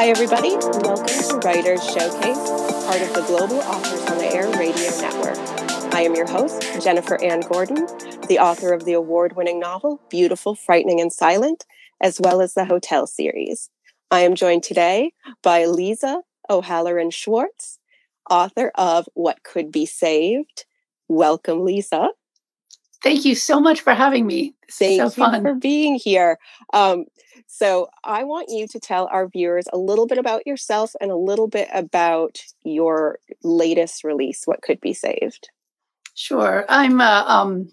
Hi, everybody. Welcome to Writers Showcase, part of the Global Authors on the Air Radio Network. I am your host, Jennifer Anne Gordon, the author of the award winning novel Beautiful, Frightening, and Silent, as well as the Hotel series. I am joined today by Liese O'Halloran Schwarz, author of What Could Be Saved. Welcome, Liese. Thank you so much for having me. This Thank so you fun. for being here. Um, so, I want you to tell our viewers a little bit about yourself and a little bit about your latest release, What Could Be Saved. Sure. I'm, uh, um,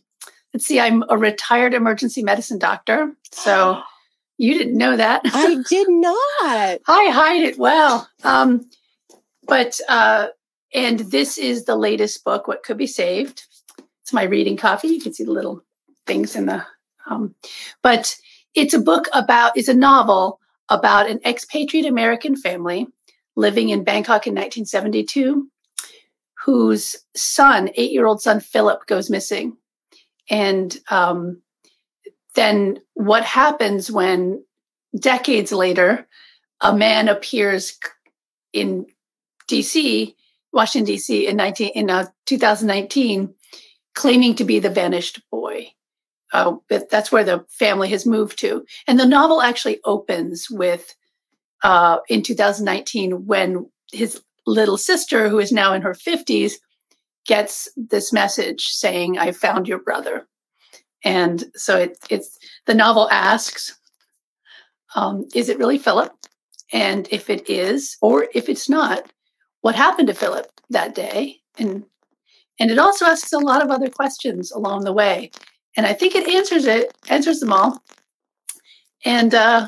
let's see, I'm a retired emergency medicine doctor. So, you didn't know that. I did not. I hide it well. Um, but, uh, and this is the latest book, What Could Be Saved. It's my reading coffee. You can see the little things in the, um, but it's a book about, it's a novel about an expatriate American family living in Bangkok in 1972, whose son, eight year old son Philip, goes missing. And um, then what happens when decades later a man appears in DC, Washington D.C. in 19 in uh, 2019, claiming to be the vanished boy uh, that's where the family has moved to. And the novel actually opens with uh, in 2019 when his little sister, who is now in her 50s, gets this message saying, I found your brother. And so it, it's the novel asks, um, is it really Philip? And if it is, or if it's not, what happened to Philip that day? And and it also asks a lot of other questions along the way and I think it answers it, answers them all. And uh,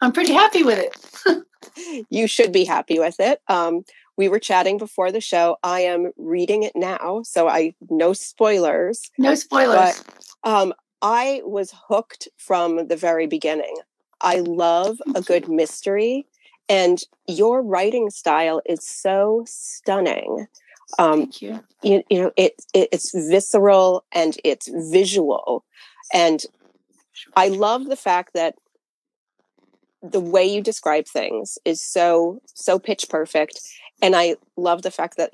I'm pretty happy with it. you should be happy with it. Um, we were chatting before the show. I am reading it now, so I no spoilers. No spoilers. But, um, I was hooked from the very beginning. I love a good mystery, and your writing style is so stunning. Um, you. you. You know, it, it it's visceral and it's visual, and I love the fact that the way you describe things is so so pitch perfect, and I love the fact that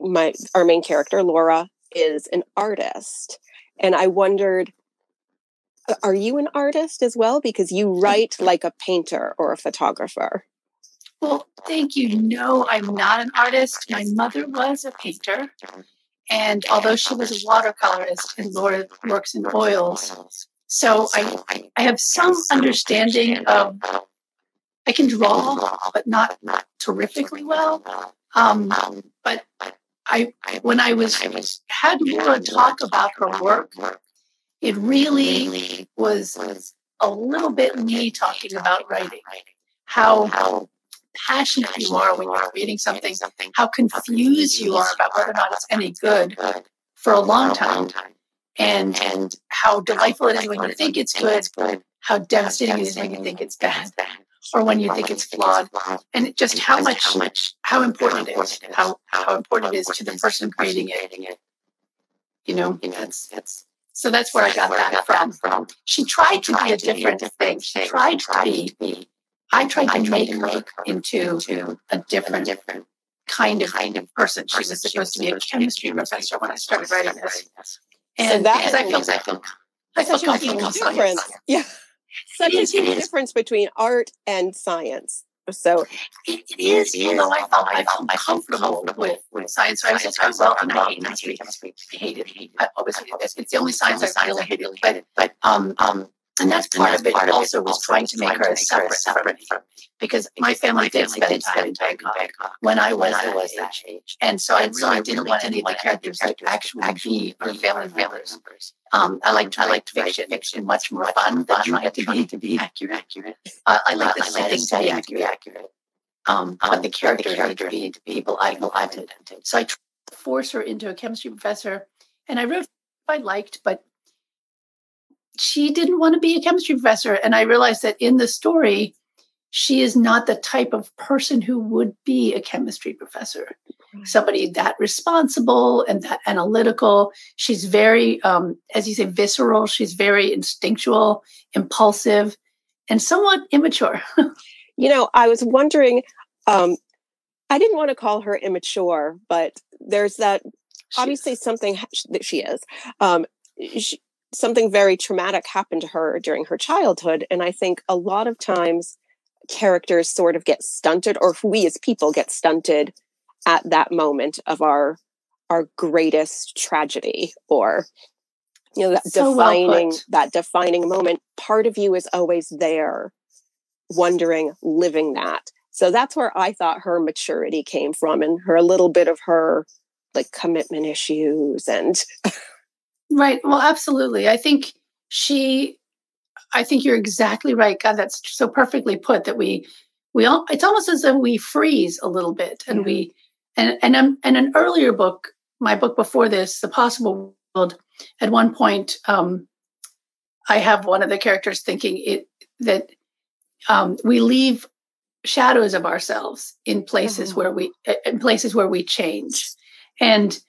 my our main character Laura is an artist, and I wondered are you an artist as well? Because you write like a painter or a photographer well, thank you. No, I'm not an artist. My mother was a painter. And although she was a watercolorist and Laura works in oils, so I, I have some understanding of, I can draw, but not, terrifically well. Um, but I, when I was had Laura talk about her work, it really was a little bit me talking about writing, how passionate you are when you're reading something, how confused you are about whether or not it's any good for a long time, and and how delightful it is when you think it's good, how devastating it is when you think it's bad, or when you think it's flawed, and just how much how important it is, how how important it is to the person creating it. You know, that's that's so that's where I got that from. She tried to be a different thing. She tried to be I tried to make her into a different, different kind of kind of person. She was supposed to be a chemistry professor when I started writing this. And so that I feel, I feel, I feel comfortable difference. Yeah. Such a huge difference between art and science. So it, it is, you know, I felt I felt comfortable with, with science. So I was like, well, and I hate chemistry. I hate it. I always hate it. It's the only science I really hated. But, but um, um, and that's part of it. Part also was trying to make her a separate, separate from me because my family did spend time in Bangkok when I was that age, and so I really didn't want any of the characters to actually be her family members. Um, I like I liked fiction, fiction much more fun than trying to be to be accurate. Uh, I like the setting to be accurate, accurate. um, but the characters need to be people I wanted. So I tried to force her into a chemistry professor, and I wrote I liked, but she didn't want to be a chemistry professor. And I realized that in the story, she is not the type of person who would be a chemistry professor. Somebody that responsible and that analytical. She's very, um, as you say, visceral. She's very instinctual, impulsive, and somewhat immature. You know, I was wondering, um, I didn't want to call her immature, but there's that she obviously is. something that she is. Um, she, something very traumatic happened to her during her childhood. And I think a lot of times characters sort of get stunted, or we as people get stunted at that moment of our our greatest tragedy or you know that so defining well that defining moment part of you is always there wondering living that so that's where i thought her maturity came from and her a little bit of her like commitment issues and right well absolutely i think she i think you're exactly right god that's so perfectly put that we we all it's almost as if we freeze a little bit and yeah. we and and, um, and an earlier book my book before this the possible world at one point um i have one of the characters thinking it that um we leave shadows of ourselves in places mm-hmm. where we in places where we change and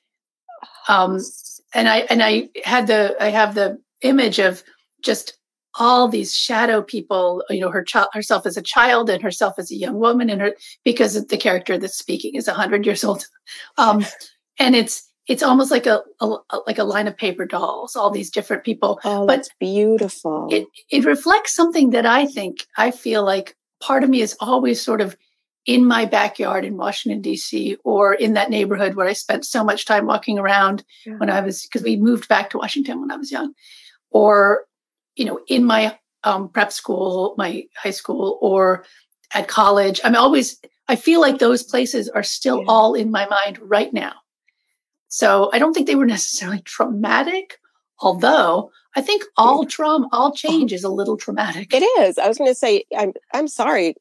um and i and i had the i have the image of just all these shadow people you know her child herself as a child and herself as a young woman and her because the character that's speaking is 100 years old. Um and it's it's almost like a, a, like a line of paper dolls all these different people. Oh but that's beautiful. it it reflects something that i think i feel like part of me is always sort of in my backyard in Washington, D.C., or in that neighborhood where I spent so much time walking around yeah. when I was, because we moved back to Washington when I was young, or, you know, in my um, prep school, my high school, or at college. I'm always, I feel like those places are still yeah. all in my mind right now. So I don't think they were necessarily traumatic, although I think all trauma, all change is a little traumatic. It is. I was going to say, I'm, I'm sorry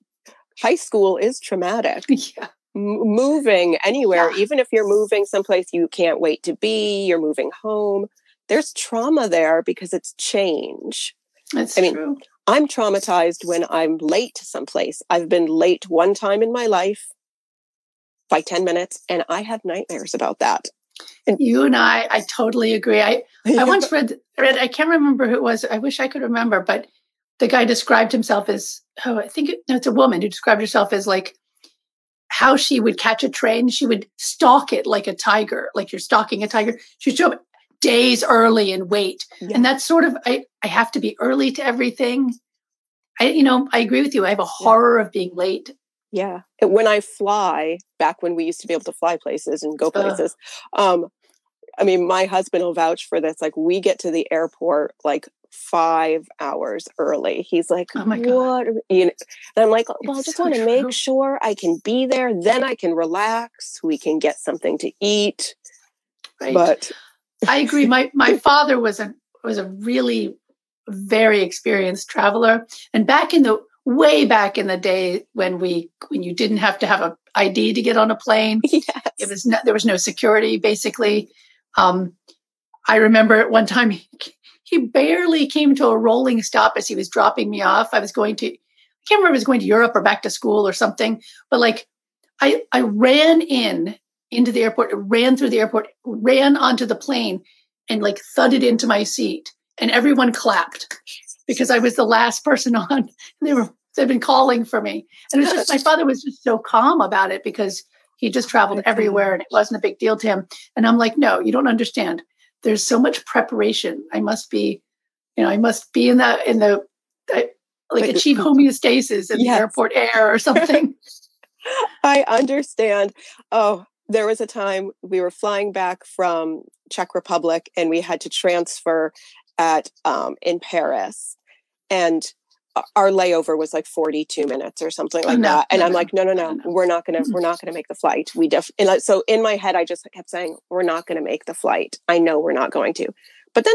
high school is traumatic. Yeah. M- moving anywhere, yeah. even if you're moving someplace you can't wait to be, you're moving home, there's trauma there because it's change. That's I mean, true. I'm traumatized when I'm late someplace. I've been late one time in my life by 10 minutes, and I have nightmares about that. And you and I, I totally agree. I, I once read, read, I can't remember who it was. I wish I could remember, but the guy described himself as oh i think it, no, it's a woman who described herself as like how she would catch a train she would stalk it like a tiger like you're stalking a tiger she'd show up days early and wait yeah. and that's sort of I, I have to be early to everything i you know i agree with you i have a horror yeah. of being late yeah when i fly back when we used to be able to fly places and go places uh. um i mean my husband will vouch for this like we get to the airport like five hours early. He's like, oh my God. You know, and I'm like, well, it's I just so want to make sure I can be there. Then I can relax. We can get something to eat. Right. But I agree. My my father was a was a really very experienced traveler. And back in the way back in the day when we when you didn't have to have a ID to get on a plane, yes. it was no, there was no security basically. Um, I remember at one time he, he barely came to a rolling stop as he was dropping me off. I was going to, I can't remember if I was going to Europe or back to school or something, but like I, I ran in into the airport, ran through the airport, ran onto the plane and like thudded into my seat and everyone clapped because I was the last person on. They were, they'd been calling for me. And it was just, my father was just so calm about it because he just traveled everywhere and it wasn't a big deal to him. And I'm like, no, you don't understand there's so much preparation. I must be, you know, I must be in that in the like, like achieve homeostasis in yes. the airport air or something. I understand. Oh, there was a time we were flying back from Czech Republic and we had to transfer at um, in Paris, and Uh, our layover was like 42 minutes or something like no, that. And no, i'm like no no no, no we're not gonna we're not gonna make the flight. We def and so in my head i just kept saying we're not gonna make the flight. I know we're not going to. But then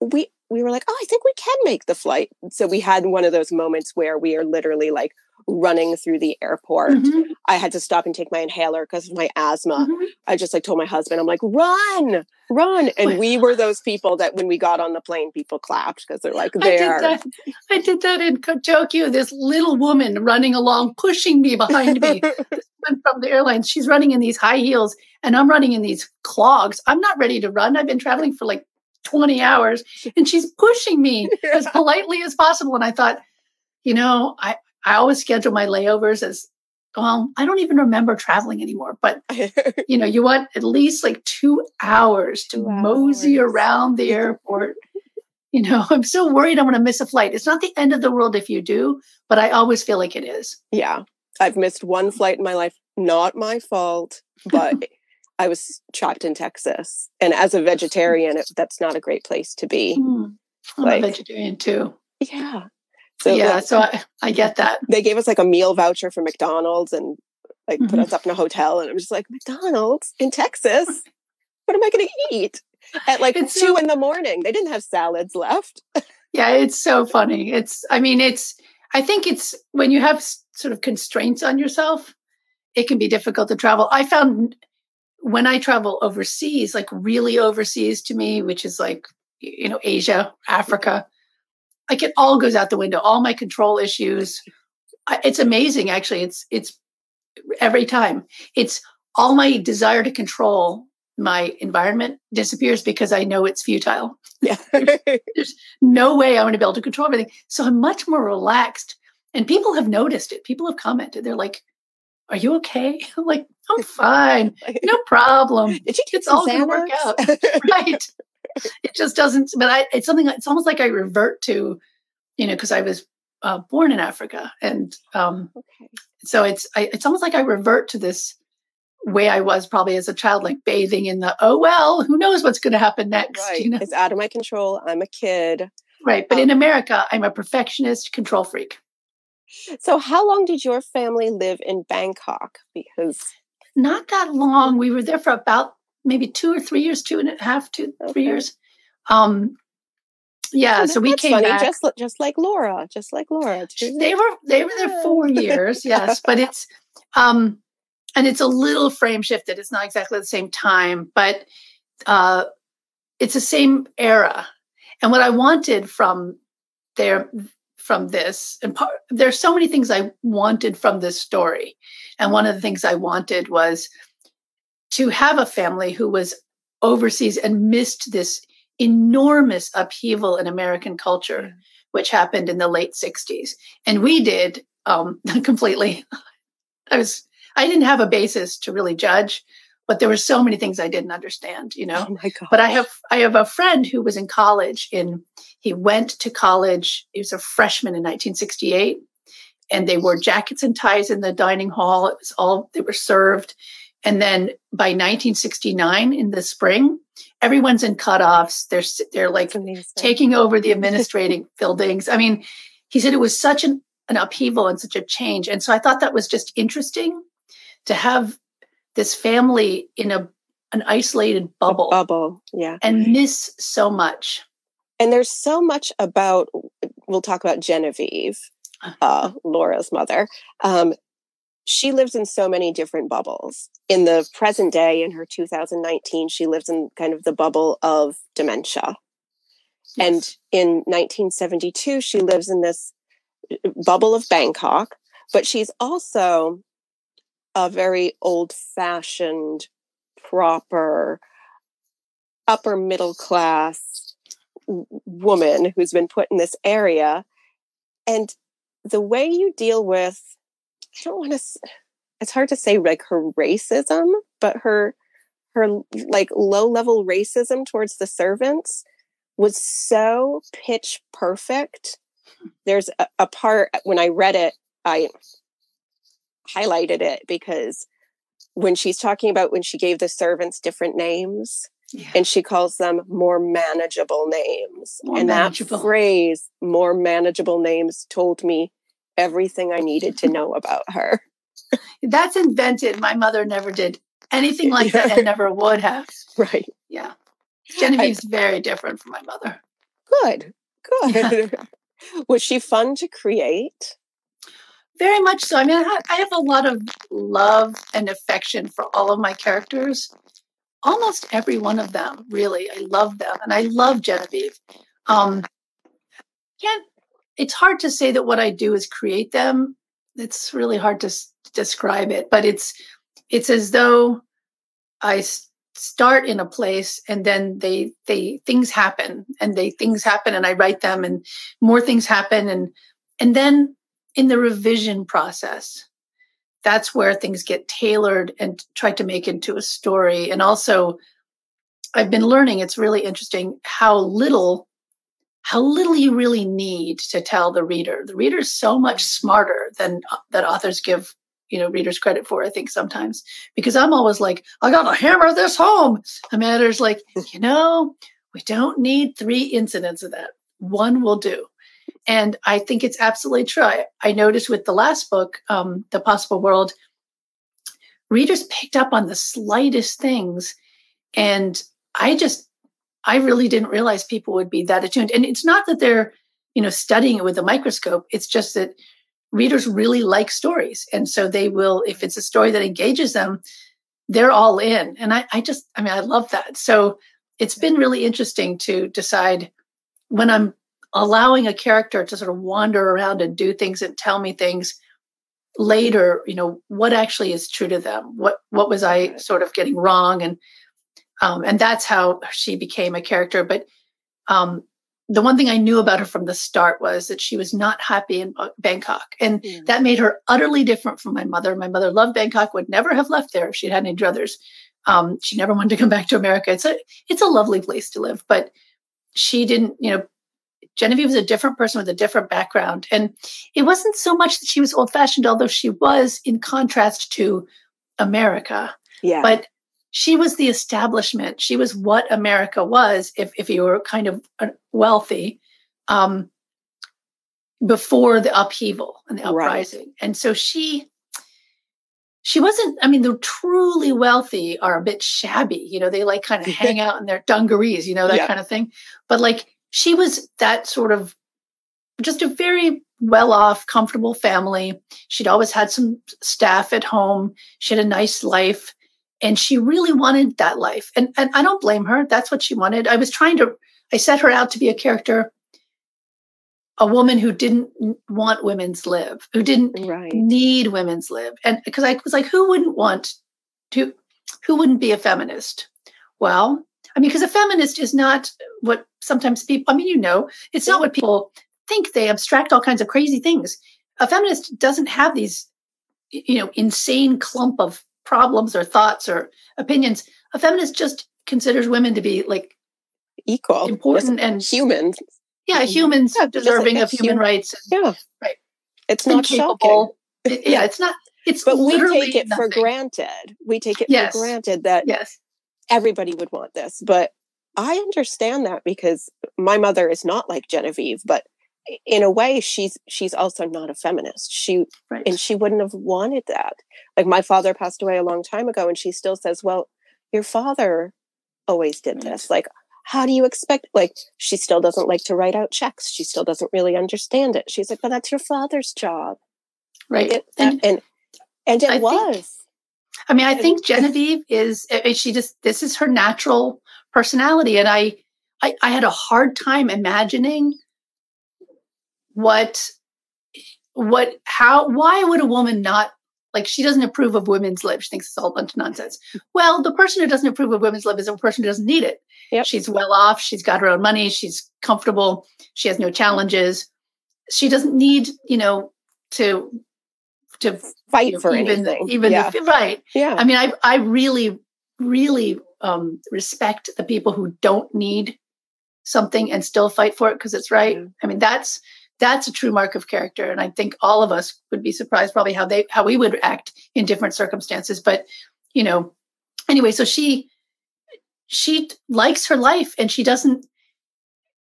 we we were like oh i think we can make the flight so we had one of those moments where we are literally like running through the airport. Mm-hmm. I had to stop and take my inhaler because of my asthma. Mm-hmm. I just like told my husband, I'm like, run, run. And we were those people that when we got on the plane, people clapped because they're like, there. I did that, I did that in Tokyo. This little woman running along, pushing me behind me from the airlines. She's running in these high heels and I'm running in these clogs. I'm not ready to run. I've been traveling for like 20 hours and she's pushing me yeah. as politely as possible. And I thought, you know, I, I always schedule my layovers as well. I don't even remember traveling anymore, but you know, you want at least like two hours to Two mosey around the airport. You know, I'm so worried I'm going to miss a flight. It's not the end of the world if you do, but I always feel like it is. yeah. I've missed one flight in my life. Not my fault, but I was trapped in Texas. And as a vegetarian, it, that's not a great place to be. Mm. I'm Like- a vegetarian too. Yeah. So yeah, like, so I, I get that. they gave us like a meal voucher for McDonald's and like put Mhm. us up in a hotel. And I was just like, McDonald's in Texas? What am I going to eat? At like It's two so- in the morning. They didn't have salads left. Yeah, it's so funny. It's, I mean, it's, I think it's when you have sort of constraints on yourself, it can be difficult to travel. I found when I travel overseas, like really overseas to me, which is like, you know, Asia, Africa, like it all goes out the window. All my control issues. It's amazing, actually. It's, it's every time. It's all my desire to control my environment disappears because I know it's futile Yeah. There's no way I'm going to be able to control everything. So I'm much more relaxed. And people have noticed it. People have commented. They're like, Are you okay? I'm like, I'm fine. No problem. Did you It's all gonna work out. right. It just doesn't, but I, it's something, it's almost like I revert to, you know, because I was uh, born in Africa. And um, okay. so it's, I, it's almost like I revert to this way I was probably as a child, like bathing in the, oh, well, who knows what's going to happen next? Right. You know? It's out of my control. I'm a kid. Right. But Um, in America, I'm a perfectionist control freak. So, how long did your family live in Bangkok? Because Not that long. We were there for about maybe two or three years, two and a half, two, three years. Um, yeah. Oh, so we came funny, back. just just like Laura, just like Laura. too. they were they were there four years, yes, but it's um, and it's a little frame shifted. It's not exactly the same time, but uh, it's the same era. And what I wanted from there from this and part, there's so many things I wanted from this story. And one of the things I wanted was to have a family who was overseas and missed this enormous upheaval in American culture, which happened in the late 60s. And we did um, completely. I was I didn't have a basis to really judge, but there were so many things I didn't understand, you know? Oh my god! but I have I have a friend who was in college in he went to college he was a freshman in 1968 and they wore jackets and ties in the dining hall. It was all they were served. And then by 1969 in the spring everyone's in cutoffs. They're they're like taking over the administrating buildings. I mean he said it was such an an upheaval and such a change. And so I thought that was just interesting to have this family in a an isolated A bubble bubble. Yeah, and miss so much. and there's so much about. We'll talk about Genevieve, uh, Laura's mother. Um, she lives in so many different bubbles. In the present day, in her 2019, she lives in kind of the bubble of dementia. And in 1972, she lives in this uh, bubble of Bangkok, but she's also a very old fashioned, proper, upper middle class woman who's been put in this area. And the way you deal with, I don't want to, it's hard to say like her racism, but her, her like low level racism towards the servants was so pitch perfect. There's a, a part when I read it, I highlighted it because when she's talking about when she gave the servants different names Yeah. and she calls them more manageable names. More and manageable. that phrase, more manageable names, told me everything I needed to know about her. That's invented. My mother never did anything like that and never would have. Right. Yeah. Genevieve's very different from my mother. Good. Good. Was she fun to create? Very much so. I mean, I have a lot of love and affection for all of my characters. Almost every one of them, really. I love them. And I love Genevieve. Um, can't, it's hard to say that what I do is create them. It's really hard to s- describe it, but it's, it's as though I s- start in a place and then they, they, things happen and they, things happen and I write them and more things happen. And, and then in the revision process, that's where things get tailored and tried to make into a story. And also, I've been learning it's really interesting how little how little you really need to tell the reader. The reader is so much smarter than uh, that authors give you know readers credit for. I think sometimes because I'm always like, I got to hammer this home. A matter's like, you know, we don't need three incidents of that. One will do. And I think it's absolutely true. I, I noticed with the last book, um, The Possible World, readers picked up on the slightest things. And I just, I really didn't realize people would be that attuned. And it's not that they're, you know, studying it with a microscope. It's just that readers really like stories. And so they will, if it's a story that engages them, they're all in. And I, I just, I mean, I love that. So it's been really interesting to decide when I'm allowing a character to sort of wander around and do things and tell me things later you know what actually is true to them? What what was i sort of getting wrong? And um, and that's how she became a character. But um, the one thing i knew about her from the start was that she was not happy in bangkok. And yeah. that made her utterly different from my mother. My mother loved bangkok would never have left there if she'd had any druthers. Um, she never wanted to come back to america. It's a it's a lovely place to live but she didn't you know Genevieve was a different person with a different background. And it wasn't so much that she was old fashioned, although she was in contrast to America. Yeah. But she was the establishment. She was what America was if, if you were kind of uh, wealthy um, before the upheaval and the uprising. Right. And so she she wasn't i mean the truly wealthy are a bit shabby you know they like kind of hang out in their dungarees you know that yeah. kind of thing but like she was that sort of just a very well off, comfortable family. She'd always had some staff at home. She had a nice life and she really wanted that life. And, and I don't blame her. That's what she wanted. I was trying to, I set her out to be a character, a woman who didn't want women's live, who didn't right. need women's live. And because I was like, who wouldn't want to, who wouldn't be a feminist? Well, I mean, because a feminist is not what sometimes people, I mean, you know, it's not what people think. They abstract all kinds of crazy things. A feminist doesn't have these, you know, insane clump of problems or thoughts or opinions. A feminist just considers women to be like equal, important, and humans. Yeah, mm-hmm. humans yeah, deserving like of human, human rights. Yeah, right. It's not shocking. It, yeah, it's not. It's but we take it nothing. for granted. We take it yes. for granted that yes everybody would want this. But I understand that because my mother is not like Genevieve, but in a way she's she's also not a feminist. She right. and she wouldn't have wanted that. Like my father passed away a long time ago and she still says, "Well, your father always did right. this." Like how do you expect like she still doesn't like to write out checks. She still doesn't really understand it. She's like, "But that's your father's job." Right. It, and, and and it I was. I mean, I think Genevieve is, she just, this is her natural personality. And I, I, I had a hard time imagining what, what, how, why would a woman not like she doesn't approve of women's lib. She thinks it's all a bunch of nonsense. Well, the person who doesn't approve of women's lib is a person who doesn't need it. Yep. She's well off. She's got her own money. She's comfortable. She has no challenges. She doesn't need, you know, to to fight for even, anything. Even yeah. if, right. Yeah. I mean, I I really really um, respect the people who don't need something and still fight for it because it's right. Yeah. I mean, that's that's a true mark of character, and I think all of us would be surprised probably how they how we would act in different circumstances. But you know, anyway, so she she likes her life, and she doesn't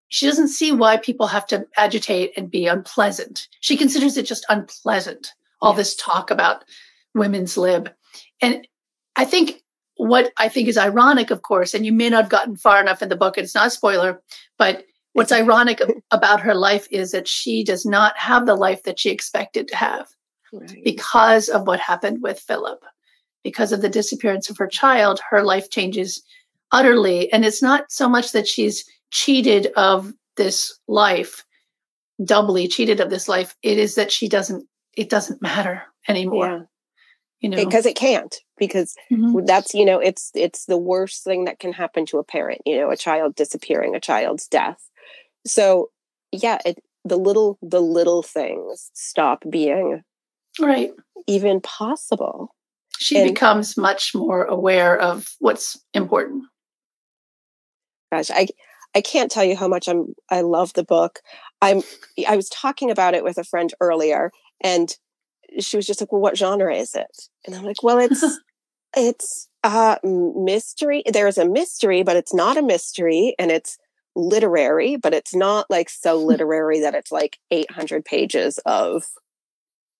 she doesn't see why people have to agitate and be unpleasant. She considers it just unpleasant all this talk about women's lib. And I think what I think is ironic, of course, and you may not have gotten far enough in the book, it's not a spoiler, but what's ironic about her life is that she does not have the life that she expected to have right. because of what happened with Philip. Because of the disappearance of her child, her life changes utterly. And it's not so much that she's cheated of this life, doubly cheated of this life. It is that she doesn't it doesn't matter anymore. Yeah. You know, because it can't because mm-hmm. that's you know it's it's the worst thing that can happen to a parent you know a child disappearing a child's death so yeah it the little the little things stop being right even possible she and, becomes much more aware of what's important gosh i i can't tell you how much i'm i love the book i'm i was talking about it with a friend earlier and she was just like well what genre is it and i'm like well it's it's uh mystery there's a mystery but it's not a mystery and it's literary but it's not like so literary that it's like 800 pages of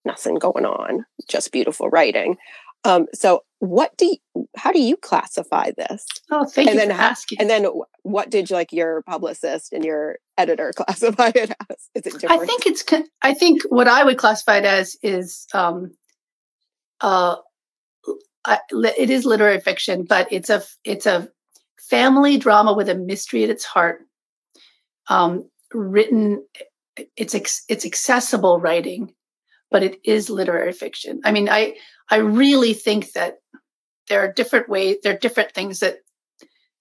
nothing going on just beautiful writing um, so what do you, how do you classify this? Oh, thank and you then for asking. And then what did like your publicist and your editor classify it as? Is it different? I think it's I think what I would classify it as is um uh it is literary fiction, but it's a it's a family drama with a mystery at its heart. Um, written, it's it's accessible writing, but it is literary fiction. I mean, I I really think that there are different ways, there are different things that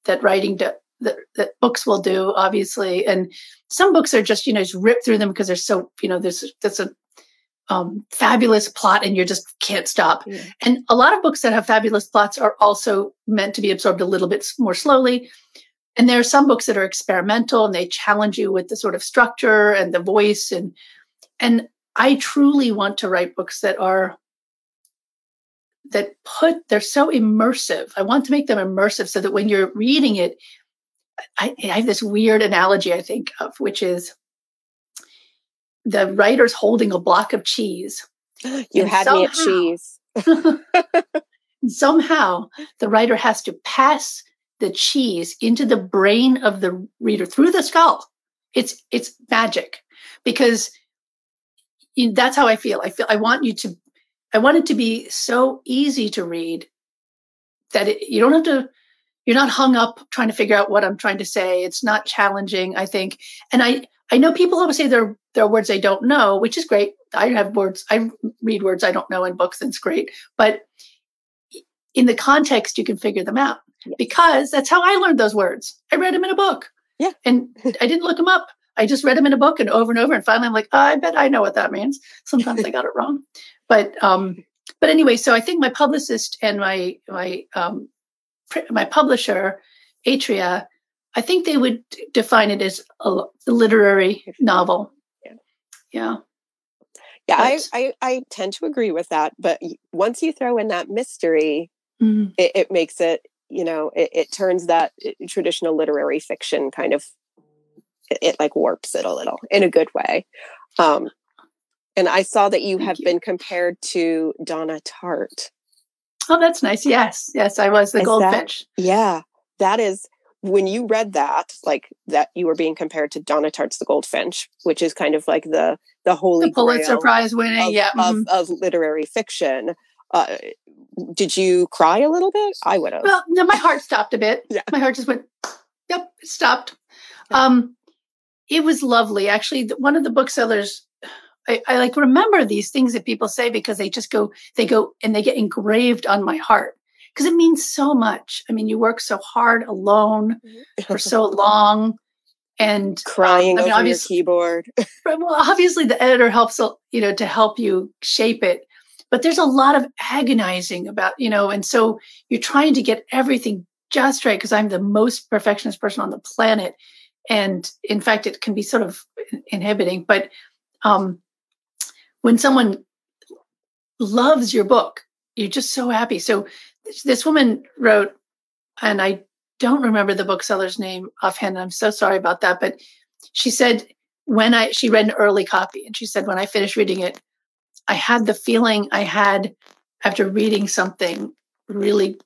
that writing do, that, that books will do, obviously, and some books are just you know just rip through them because they're so you know there's that's a um, fabulous plot and you just can't stop. Yeah. And a lot of books that have fabulous plots are also meant to be absorbed a little bit more slowly. And there are some books that are experimental and they challenge you with the sort of structure and the voice and and I truly want to write books that are that put they're so immersive. I want to make them immersive so that when you're reading it, I, I have this weird analogy I think of, which is the writer's holding a block of cheese. You had somehow, me at cheese. somehow the writer has to pass the cheese into the brain of the reader through the skull. It's it's magic because that's how I feel. I feel I want you to I want it to be so easy to read that it, you don't have to, you're not hung up trying to figure out what I'm trying to say. It's not challenging, I think. And I, I know people always say there, there are words they don't know, which is great. I have words, I read words I don't know in books, and it's great. But in the context, you can figure them out yes. because that's how I learned those words. I read them in a book. Yeah. And I didn't look them up. I just read them in a book and over and over. And finally, I'm like, oh, I bet I know what that means. Sometimes I got it wrong but um, but anyway, so I think my publicist and my my um, my publisher, Atria, I think they would define it as a, literary novel. Yeah. Yeah. Yeah, I, I, I tend to agree with that. But once you throw in that mystery, mm-hmm. it, it, makes it, you know, it, it turns that uh, traditional literary fiction kind of, it, it, like warps it a little in a good way. Um, and I saw that you Thank have you. been compared to Donna Tartt. Oh, that's nice. Yes. Yes, I was the is goldfinch. That, yeah. That is when you read that, like that you were being compared to Donna Tartt's The Goldfinch, which is kind of like the the holy the Pulitzer Prize winning, of, yeah, mm-hmm. of, of, literary fiction. Uh, did you cry a little bit? I would have. Well, no, my heart stopped a bit. Yeah. My heart just went, yep, stopped. Um, it was lovely. Actually, one of the booksellers I, I, like remember these things that people say because they just go, they go and they get engraved on my heart because it means so much. I mean, you work so hard alone mm-hmm. for so long and crying um, I mean, over your keyboard. well, obviously the editor helps, you know, to help you shape it. But there's a lot of agonizing about, you know, and so you're trying to get everything just right because I'm the most perfectionist person on the planet. And in fact, it can be sort of inhibiting. But um, when someone loves your book, you're just so happy. So this woman wrote, and I don't remember the bookseller's name offhand. I'm so sorry about that. But she said when I she read an early copy, and she said when I finished reading it, I had the feeling I had after reading something really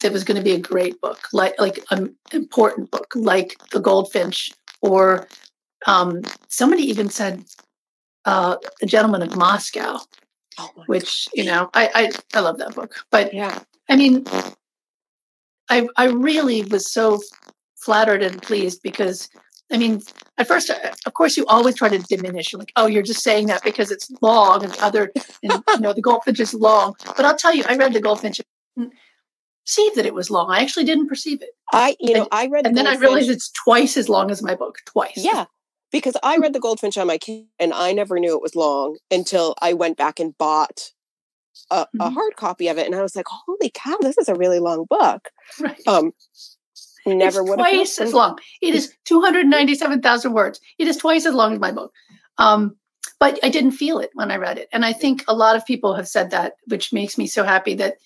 that was going to be a great book, like like an important book, like The Goldfinch, or um, somebody even said uh, The Gentleman of Moscow, oh which, you know, I, I, I love that book. But yeah, I mean, I, I really was so flattered and pleased because I mean, at first, uh, of course, you always try to diminish. You're like, oh, you're just saying that because it's long, and other, and, you know, the goldfinch is long. But I'll tell you, I read the goldfinch, perceive that it was long. I actually didn't perceive it. I, you know, I read, and then I realized it's twice as long as my book, twice. Yeah, because I read The Goldfinch on my kid and I never knew it was long until I went back and bought a, a Mhm. hard copy of it. And I was like, holy cow, this is a really long book. Right. Um, never it's would have twice as long. It is 297,000 words. It is twice as long as my book. Um, but I didn't feel it when I read it. And I think a lot of people have said that, which makes me so happy that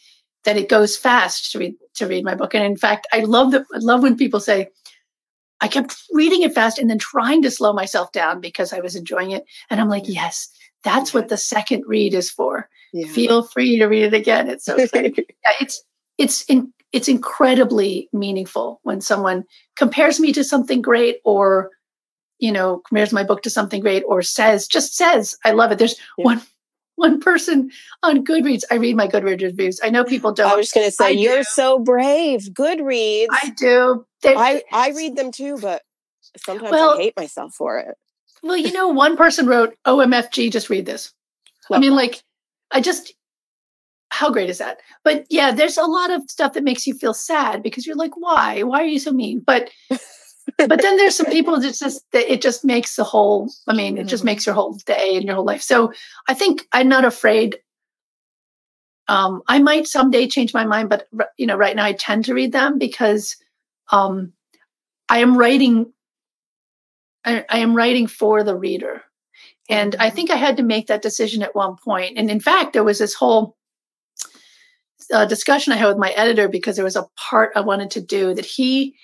that it goes fast to read to read my book. And in fact, I love that I love when people say, I kept reading it fast and then trying to slow myself down because I was enjoying it. And I'm like, yes, that's what the second read is for. Yeah. Feel free to read it again. It's so exciting yeah, it's it's in, it's incredibly meaningful when someone compares me to something great or you know compares my book to something great or says just says i love it there's Yeah. one one person on goodreads i read my goodreads reviews i know people don't I was just going to say, I you're do. so brave. Goodreads. i do I, I read them too, but sometimes Well- I hate myself for it. well you know one person wrote omfg just read this i mean that. like i just how great is that but yeah there's a lot of stuff that makes you feel sad because you're like why why are you so mean but but then there's some people that just that it just makes the whole i mean it just Mhm. makes your whole day and your whole life so i think i'm not afraid um i might someday change my mind but you know right now i tend to read them because um i am writing i, I am writing for the reader and i Mhm. think i had to make that decision at one point and in fact there was this whole uh, discussion i had with my editor because there was a part i wanted to do that he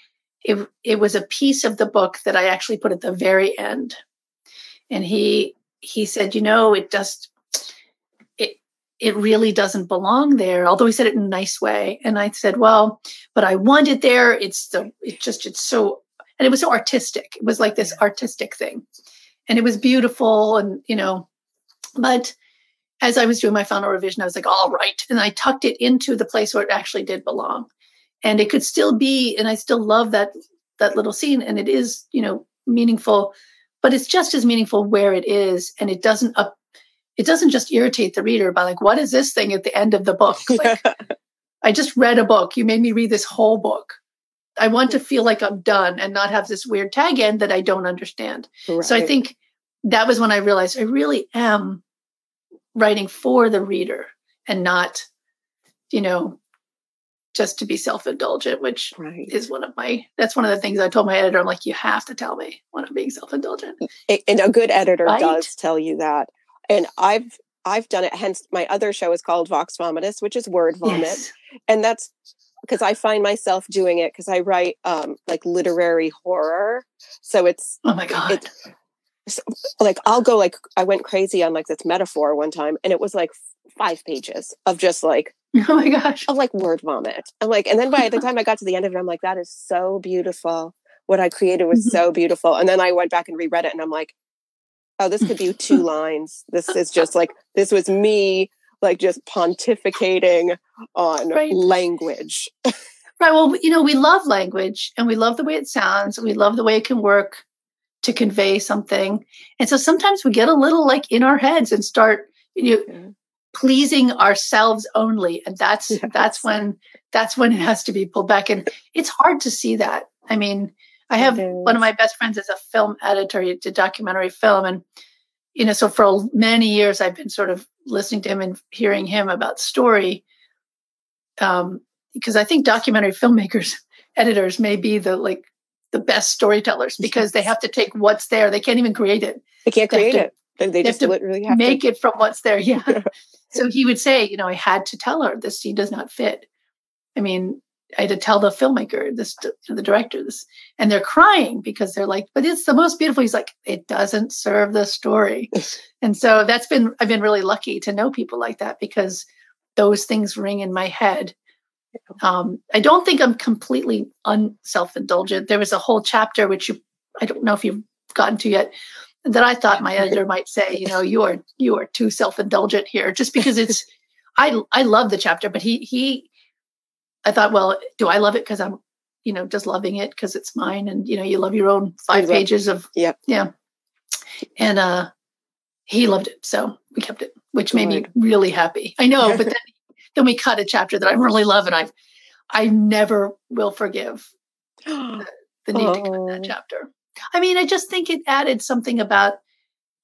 it, it was a piece of the book that I actually put at the very end. And he he said, you know, it just it it really doesn't belong there, although he said it in a nice way. And I said, well, but I want it there. It's the it just it's so and it was so artistic. It was like this artistic thing. And it was beautiful and you know, but as I was doing my final revision, I was like, all right. And I tucked it into the place where it actually did belong and it could still be and i still love that that little scene and it is you know meaningful but it's just as meaningful where it is and it doesn't up it doesn't just irritate the reader by like what is this thing at the end of the book? Like i just read a book. You made me read this whole book. I want to feel like i'm done and not have this weird tag end that i don't understand. So i think that was when i realized i really am writing for the reader and not you know just to be self-indulgent which right. is one of my that's one of the things i told my editor i'm like you have to tell me when i'm being self-indulgent. And a good editor Right? does tell you that. And i've i've done it hence my other show is called vox vomitus which is word vomit. Yes. And that's because i find myself doing it because i write um like literary horror. So it's oh my god. it so, like i'll go like i went crazy on like this metaphor one time and it was like five pages of just like oh my gosh. Of like word vomit. I'm like and then by the time i got to the end of it i'm like that is so beautiful. What i created was so beautiful. And then i went back and reread it and i'm like oh this could be two lines. This is just like this was me like just pontificating on Right. language. Right well you know we love language and we love the way it sounds we love the way it can work to convey something. And so sometimes we get a little like in our heads and start you know. Pleasing ourselves only. And that's Yes. that's when that's when it has to be pulled back. And it's hard to see that. I mean i have one of my best friends is a film editor. He did documentary film. And you know so for many years i've been sort of listening to him and hearing him about story um because i think documentary filmmakers editors may be the like the best storytellers because they have to take what's there. They can't even create it. They can't They create to- it. They, they they have just to literally have make to it from what's there. Yeah. so he would say, you know, I had to tell her this scene does not fit. I mean, I had to tell the filmmaker, this, the director, this, and they're crying because they're like, but it's the most beautiful. He's like, it doesn't serve the story. and so that's been, I've been really lucky to know people like that because those things ring in my head. Um, I don't think I'm completely unself indulgent. There was a whole chapter, which you, I don't know if you've gotten to yet, that I thought my editor might say, you know, you are you are too self indulgent here, just because it's. I I love the chapter, but he he, I thought, well, do I love it because I'm, you know, just loving it because it's mine, and you know, you love your own five love- pages of Yep. yeah, and uh, he loved it, so we kept it, which made Good. me really happy. I know, but then then we cut a chapter that I really love, and I I never will forgive the need to cut Oh. that chapter. I mean, I just think it added something about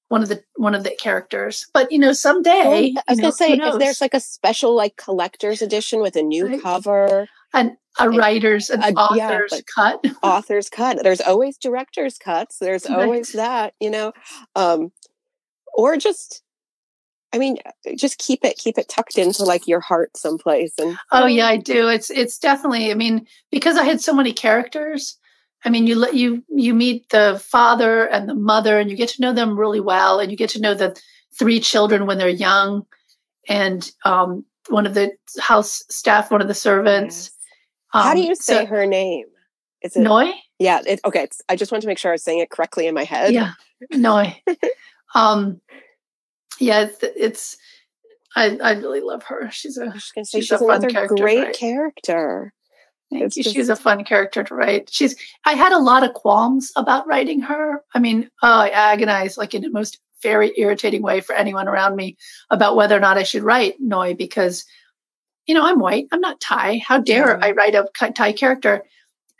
one of the one of the characters. But you know, someday well, I was know, gonna say if there's like a special like collector's edition with a new right. cover and a writer's an author's yeah, cut. author's cut. There's always director's cuts. There's right. always that, you know. Um or just I mean, just keep it keep it tucked into like your heart someplace and Oh yeah, I do. It's it's definitely I mean, because I had so many characters, I mean, you let you you meet the father and the mother and you get to know them really well and you get to know the three children when they're young and um, one of the house staff, one of the servants. Um, How do you say so, her name? Is it Noi? Yeah. It, okay. I just want to make sure I was saying it correctly in my head. Yeah. Noi. um, yeah, it's, it's I, I really love her. She's a she's, she's a fun character, great right? character. Thank it's you. Just... She's a fun character to write. She's I had a lot of qualms about writing her. I mean, oh, I agonized like in the most very irritating way for anyone around me about whether or not I should write Noi because you know, I'm white. I'm not Thai. How dare yeah. I write a Thai character?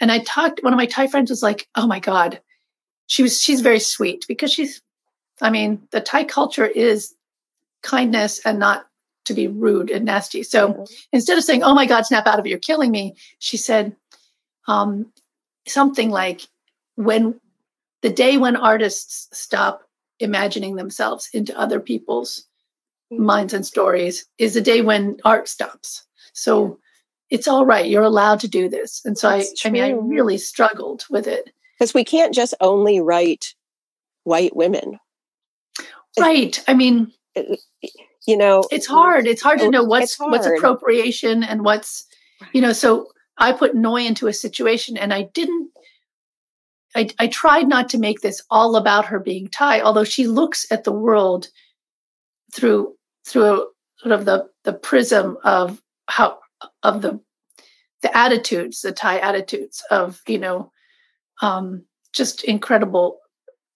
And I talked one of my Thai friends was like, "Oh my god." She was she's very sweet because she's I mean, the Thai culture is kindness and not to be rude and nasty. So mm-hmm. instead of saying, "Oh my God, snap out of it, you're killing me," she said um, something like, "When the day when artists stop imagining themselves into other people's mm-hmm. minds and stories is the day when art stops." So it's all right. You're allowed to do this. And so I, I mean, I really struggled with it because we can't just only write white women. Right. I mean, you know it's hard. It's hard to oh, know what's what's appropriation and what's you know so i put noi into a situation and i didn't I, I tried not to make this all about her being Thai, although she looks at the world through through sort of the the prism of how of the the attitudes, the Thai attitudes of you know um, just incredible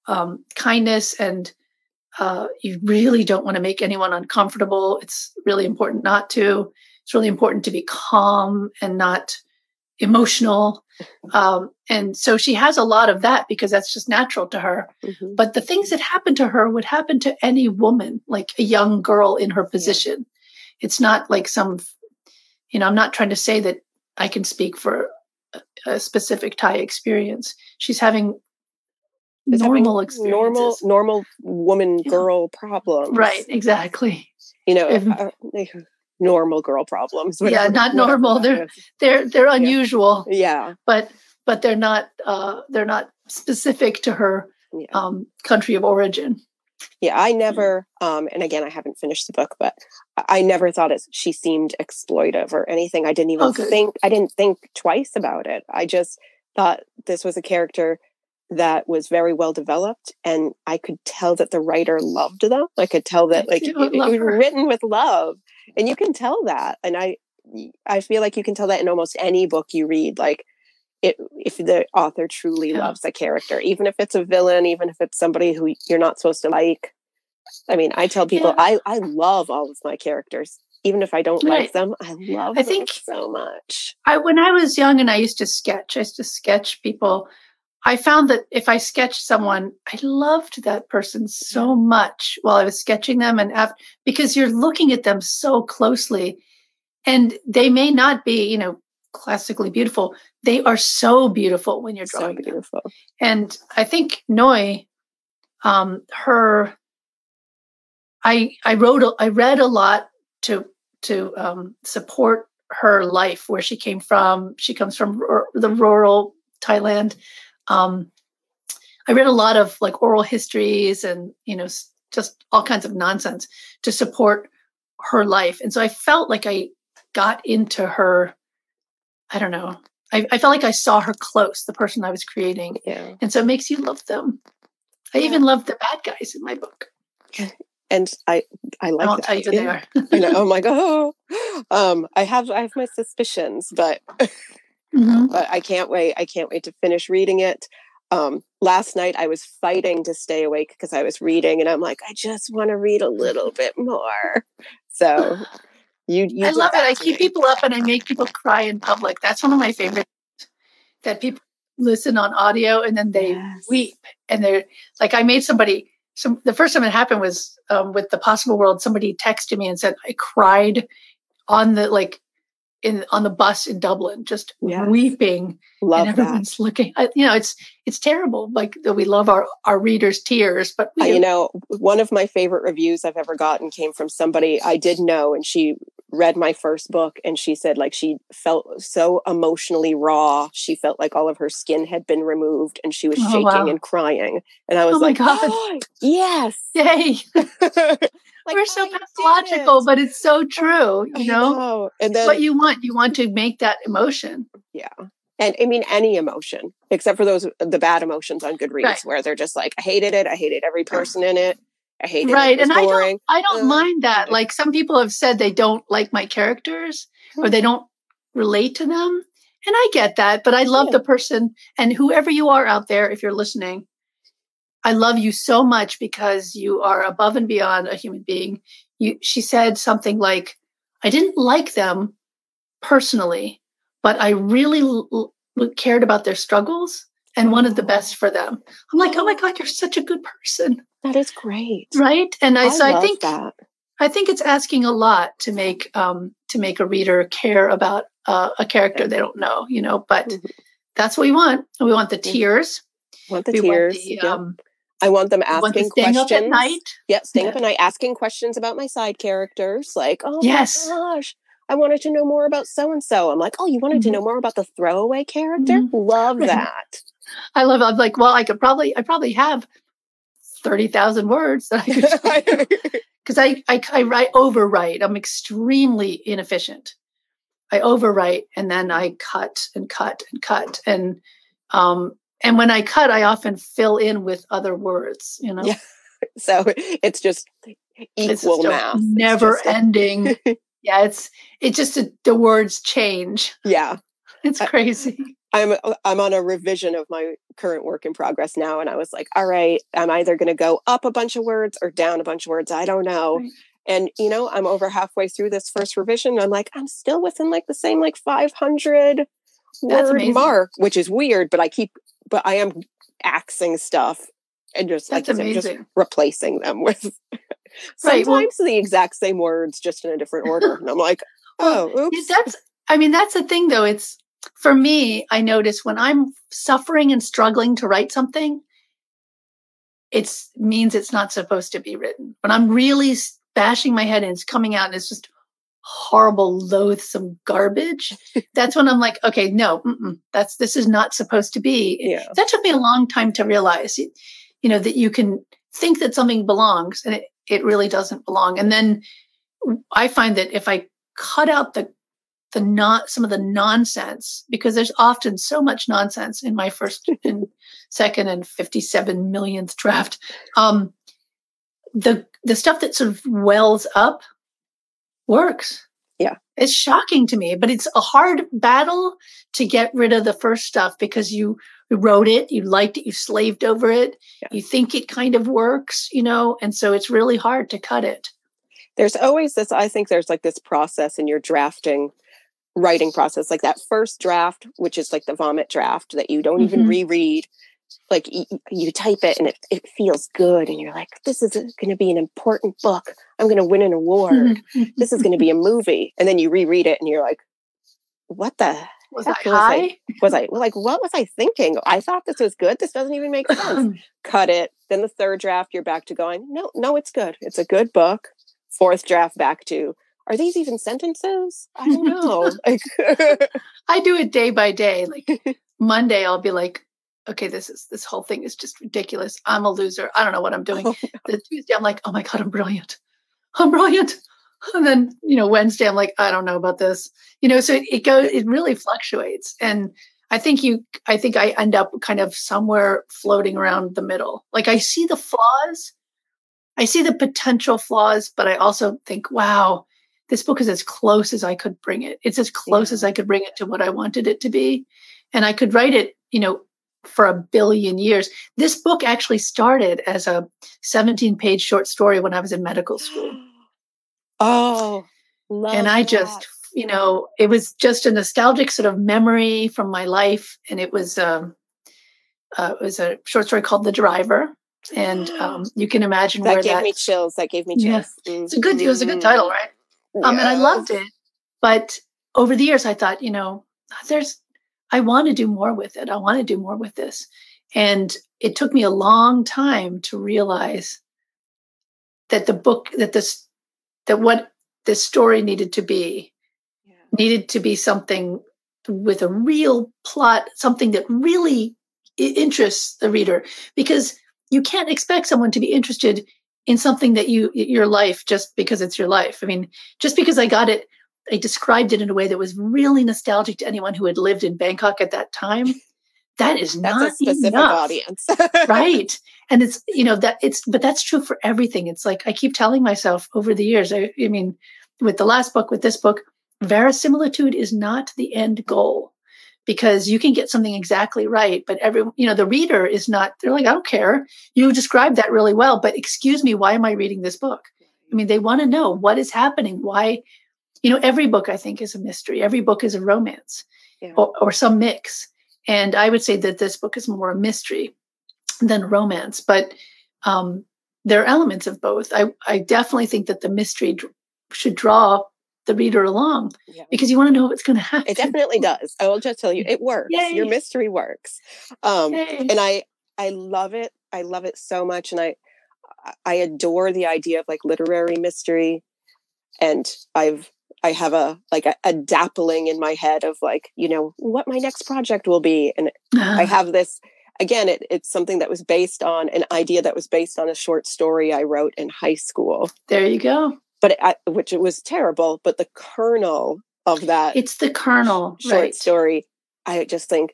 um, kindness and uh, you really don't want to make anyone uncomfortable. It's really important not to. It's really important to be calm and not emotional. Um, and so she has a lot of that because that's just natural to her. Mm-hmm. But the things that happen to her would happen to any woman, like a young girl in her position. Yeah. It's not like some, you know, I'm not trying to say that I can speak for a, a specific Thai experience. She's having normal normal normal woman yeah. girl problems. Right exactly. You know if, uh, normal girl problems yeah not normal. they're they're they're unusual yeah. but but they're not uh they're not specific to her yeah. um country of origin. Yeah i never um and again i haven't finished the book but i never thought it she seemed exploitive or anything. I didn't even think i didn't think twice about it. I just thought this was a character that was very well developed and i could tell that the writer loved them i could tell that like it, it was written with love and you can tell that and i i feel like you can tell that in almost any book you read like it, if the author truly yeah. loves a character even if it's a villain even if it's somebody who you're not supposed to like i mean i tell people yeah. i i love all of my characters even if I don't like them, I love I think so much. I when I was young and I used to sketch, I used to sketch people I found that if I sketched someone, I loved that person so much while I was sketching them and after, because you're looking at them so closely and they may not be, you know, classically beautiful. They are so beautiful when you're drawing. So beautiful. Them. And I think Noi, um, her, I, I wrote, a, I read a lot to, to, um, support her life where she came from. She comes from r- the rural Thailand um, I read a lot of like oral histories and, you know, just all kinds of nonsense to support her life. And so I felt like I got into her, I don't know, I, I felt like I saw her close, the person I was creating. Yeah. And so it makes you love them. I yeah. even love the bad guys in my book. And I, I like. I'll tell you who they are. I know. Oh my god. Um, I have, I have my suspicions, but Mm-hmm. But I can't wait. I can't wait to finish reading it. Um, last night I was fighting to stay awake because I was reading, and I'm like, I just want to read a little bit more. So you, you I love it. I keep people up and I make people cry in public. That's one of my favorite. That people listen on audio and then they Yes. weep and they're like I made somebody some the first time it happened was um, with the possible world somebody texted me and said I cried on the like in on the bus in Dublin just Yes. weeping Love and that. everyone's looking I, you know it's it's terrible like that we love our our readers tears but we, you know, one of my favorite reviews I've ever gotten came from somebody I did know, and she read my first book, and she said like she felt so emotionally raw. She felt like all of her skin had been removed, and she was Oh, shaking wow. and crying. And I was Oh my like, God. "Oh, yes, yay Like, we're so pathological it. but it's so true you know And It's then what you want you want to make that emotion Yeah. And I mean, any emotion, except for those, the bad emotions on Goodreads, Right. where they're just like, I hated it. I hated every person in it. I hated it. right It was and i don't i don't Uh, mind that like some people have said they don't like my characters or they don't relate to them and i get that but i love Yeah. the person and whoever you are out there if you're listening i love you so much because you are above and beyond a human being you she said something like i didn't like them personally but i really l- l- cared about their struggles and wanted the best for them i'm like oh my god you're such a good person That is great. right and i, I, so i think that. I think it's asking a lot to make um, to make a reader care about uh, a character they don't know, you know. But Mhm. that's what we want. We want the Yeah. tears. Want the we tears. want the, yep. I want them we want asking up questions. at night. Yep, staying up Yeah. at night, asking questions about my side characters. Like, oh Yes. my gosh, I wanted to know more about so and so. I'm like, oh, you wanted to Mhm. know more about the throwaway character? Mhm. Love that. I love. I'm like, well, I could probably, I probably have thirty thousand words that I could because I, I I write overwrite. I'm extremely inefficient. I overwrite and then I cut and cut and cut and um and when I cut, I often fill in with other words. You know, Yeah. so it's just equal math. Never ending. yeah, it's it's just a, the words change. yeah. It's crazy. I'm I'm on a revision of my current work in progress now, and I was like, all right, I'm either going to go up a bunch of words or down a bunch of words. I don't know. Right. And you know, I'm over halfway through this first revision. I'm like, I'm still within like the same like 500 That's word amazing. mark, which is weird. But I keep, but I am axing stuff and just like That's said, just replacing them with Right, sometimes well- the exact same words, just in a different order. And I'm like, oh. That's I mean that's the thing though. It's for me. I notice when I'm suffering and struggling to write something, it's means it's not supposed to be written. When I'm really bashing my head and it's coming out and it's just horrible, loathsome garbage. that's when I'm like, okay, no, that's this is not supposed to be. yeah. that took me a long time to realize you know that you can think that something belongs and it, it really doesn't belong and then i find that if i cut out the the not some of the nonsense because there's often so much nonsense in my first and second and 57 millionth draft um the the stuff that sort of wells up works Yeah. it's shocking to me but it's a hard battle to get rid of the first stuff because you wrote it, you liked it, you slaved over it, Yeah. you think it kind of works, you know, and so it's really hard to cut it. there's always this i think there's like this process in your drafting writing process like that first draft which is like the vomit draft that you don't even Mhm. reread like y- y- you type it and it, it feels good and you're like this is going to be an important book i'm going to win an award mm-hmm. this is going to be a movie and then you reread it and you're like what the was I heck was I- was i like what was i thinking i thought this was good this doesn't even make sense um. cut it. Then the third draft, you're back to going, no, no, it's good. It's a good book. Fourth draft, back to, are these even sentences? I don't know. like, I do it day by day. Like Monday, I'll be like, okay, this is this whole thing is just ridiculous. I'm a loser. I don't know what I'm doing. Oh, The Tuesday, I'm like, oh my God, I'm brilliant. I'm brilliant. And then, you know, Wednesday, I'm like, I don't know about this. You know, so it, it goes, it really fluctuates. And I think you, I think I end up kind of somewhere floating around the middle. Like I see the flaws, I see the potential flaws, but I also think, wow, this book is as close as I could bring it. It's as close Yeah. as I could bring it to what I wanted it to be. And I could write it, you know, for a billion years. This book actually started as a 17 page short story when I was in medical school. oh, and I that. just, you know, it was just a nostalgic sort of memory from my life. And it was, um, uh, it was a short story called The Driver. And um, you can imagine where that where gave that me chills. That gave me chills. Yeah. Mm. it's a good it was a good title, right? Um, and I loved it. But over the years, I thought, you know, there's, I want to do more with it. I want to do more with this. And it took me a long time to realize that the book, that this, that what this story needed to be, Yeah. needed to be something with a real plot, something that really interests the reader. Because you can't expect someone to be interested in something that you your life just because it's your life. I mean, just because I got it, I described it in a way that was really nostalgic to anyone who had lived in Bangkok at that time. That is not a specific enough, audience. right? And it's you know that it's but that's true for everything. It's like I keep telling myself over the years. I, I mean, with the last book, with this book, verisimilitude is not the end goal because you can get something exactly right but every you know the reader is not they're like i don't care you described that really well but excuse me why am i reading this book i mean they want to know what is happening why you know every book i think is a mystery every book is a romance Yeah. or, or some mix and i would say that this book is more a mystery than romance but um there are elements of both i i definitely think that the mystery dr- should draw the reader along Yeah. because you want to know what's going to happen It definitely does. I will just tell you, it works. Your mystery works. Um, and I I love it. I love it so much, and I I adore the idea of like literary mystery. And I've I have a like a, a dappling in my head of like you know what my next project will be, and I ah. have this again. It, it's something that was based on an idea that was based on a short story I wrote in high school, there you go but it, I, which it was terrible. But the kernel of that it's the kernel short right story i just think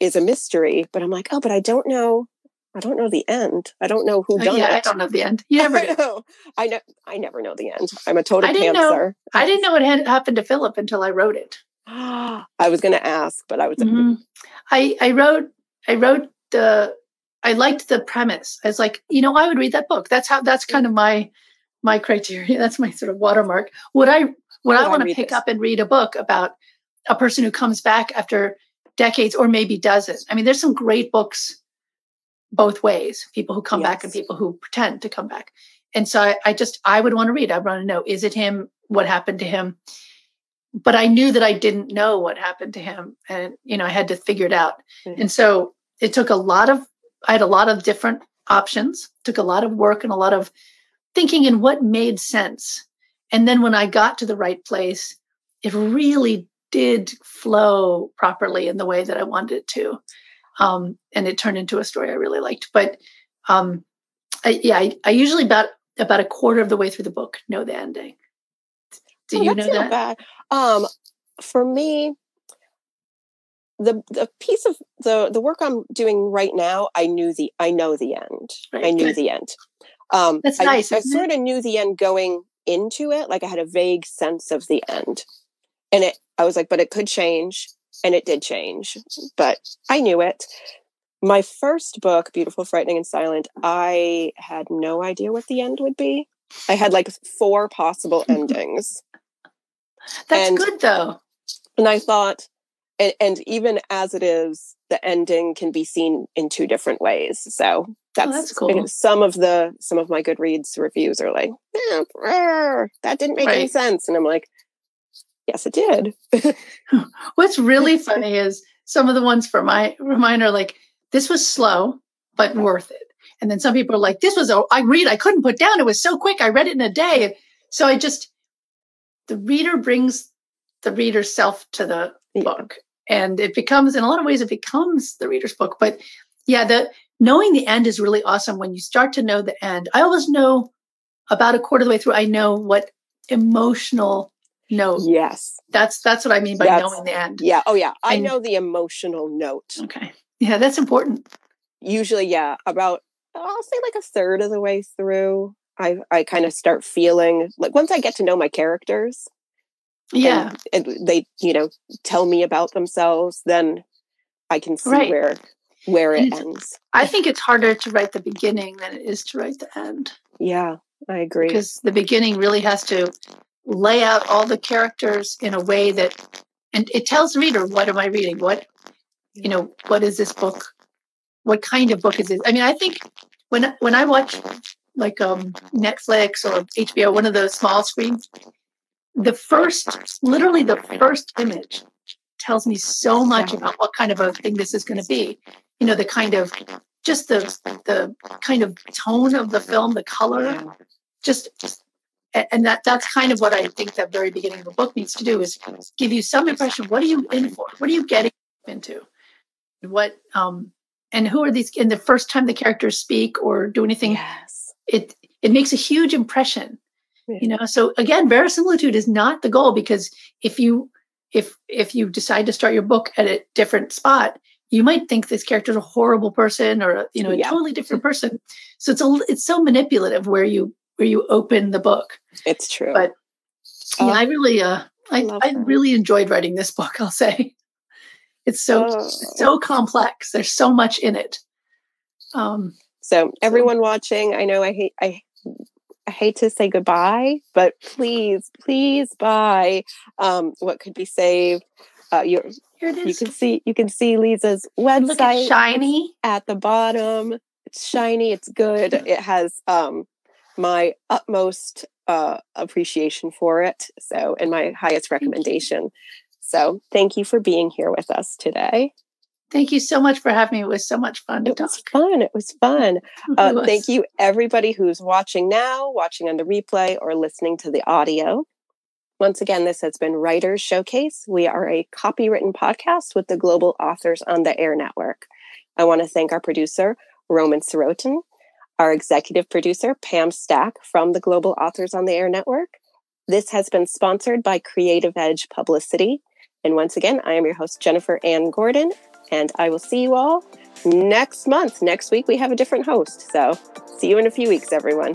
is a mystery but i'm like oh but i don't know i don't know the end i don't know who Uh, done yeah i it don't know the end you never I know. I know. I never know the end. I'm a total I didn't know- pantser. i didn't know what had happened to philip until i wrote it I was going to ask, but I was. Mhm. I I wrote I wrote the I liked the premise. I was like, you know, I would read that book. That's how that's kind of my my criteria. That's my sort of watermark. Would I would Would I I want to pick this? up and read a book about a person who comes back after decades or maybe doesn't? I mean, there's some great books both ways. People who come back and people who pretend to come back. And so I, I just I would want to read. I want to know is it him? What happened to him? But I knew that I didn't know what happened to him, and you know I had to figure it out. Mhm. And so it took a lot of I had a lot of different options. Took a lot of work and a lot of thinking in what made sense. And then when I got to the right place, it really did flow properly in the way that I wanted it to. Um, and it turned into a story I really liked. But um, I, yeah, I, I usually about about a quarter of the way through the book know the ending. Do Oh, you know that? bad. Um, for me, the the piece of the the work I'm doing right now, I knew the I know the end. Right, I knew good. the end. Um, That's I, nice, I sort of knew the end going into it. Like I had a vague sense of the end, and it. I was like, but it could change, and it did change. But I knew it. My first book, Beautiful, Frightening, and Silent, I had no idea what the end would be. I had like four possible endings. That's and- good though. And I thought, and, and even as it is, the ending can be seen in two different ways. So that's, Oh, that's cool. Some of the some of my Goodreads reviews are like, "Eh, brr, that didn't make any sense, and I'm like, yes, it did. What's really funny is some of the ones for my for mine are like, this was slow, but uh-huh. worth it. And then some people are like, this was a I read, I couldn't put down. It was so quick. I read it in a day. So I just the reader brings the reader's self to the Yeah. book. And it becomes in a lot of ways it becomes the reader's book. But yeah, the knowing the end is really awesome when you start to know the end. I always know about a quarter of the way through, I know what emotional note. Yes. That's that's what I mean by That's- knowing the end. Yeah. Oh, yeah. I And- know the emotional note. Okay. Yeah, that's important. Usually, yeah. About I'll say like a third of the way through, I I kind of start feeling like once I get to know my characters, Yeah. and, and they you know tell me about themselves then i can see Right. where where it ends I think it's harder to write the beginning than it is to write the end yeah i agree because the beginning really has to lay out all the characters in a way that and it tells the reader what am I reading? What you know, what is this book what kind of book is it? I mean, I think when when I watch like um, Netflix or HBO, one of those small screens, the first, literally the first image tells me so much about what kind of a thing this is going to be. You know, the kind of just the the kind of tone of the film, the color, just and that that's kind of what I think the very beginning of a book needs to do is give you some impression. What are you in for? What are you getting into? What um and who are these? And the first time the characters speak or do anything, yes. it it makes a huge impression. Yeah. You know, so again, verisimilitude is not the goal because if you if if you decide to start your book at a different spot, you might think this character is a horrible person or you know a yeah. totally different person. So it's a it's so manipulative where you where you open the book. It's true. But yeah, I really uh I, I, I really enjoyed writing this book, I'll say. It's so oh. so complex. There's so much in it. Um so everyone so. watching, I know I hate I I hate to say goodbye, but please, please buy um, what could be saved. Uh, you you can see you can see Liese's website. shiny at the bottom. It's shiny. It's good. It has um, my utmost uh, appreciation for it. So, and my highest recommendation. So, thank you for being here with us today. Thank you so much for having me. It was so much fun to it talk. Was fun. It was fun. Uh, was. Thank you, everybody who's watching now, watching on the replay, or listening to the audio. Once again, this has been Writers Showcase. We are a copywritten podcast with the Global Authors on the Air Network. I want to thank our producer, Roman Sirotin, our executive producer, Pam Stack from the Global Authors on the Air Network. This has been sponsored by Creative Edge Publicity. And once again, I am your host, Jennifer Anne Gordon, and I will see you all next month. Next week, we have a different host. So see you in a few weeks, everyone.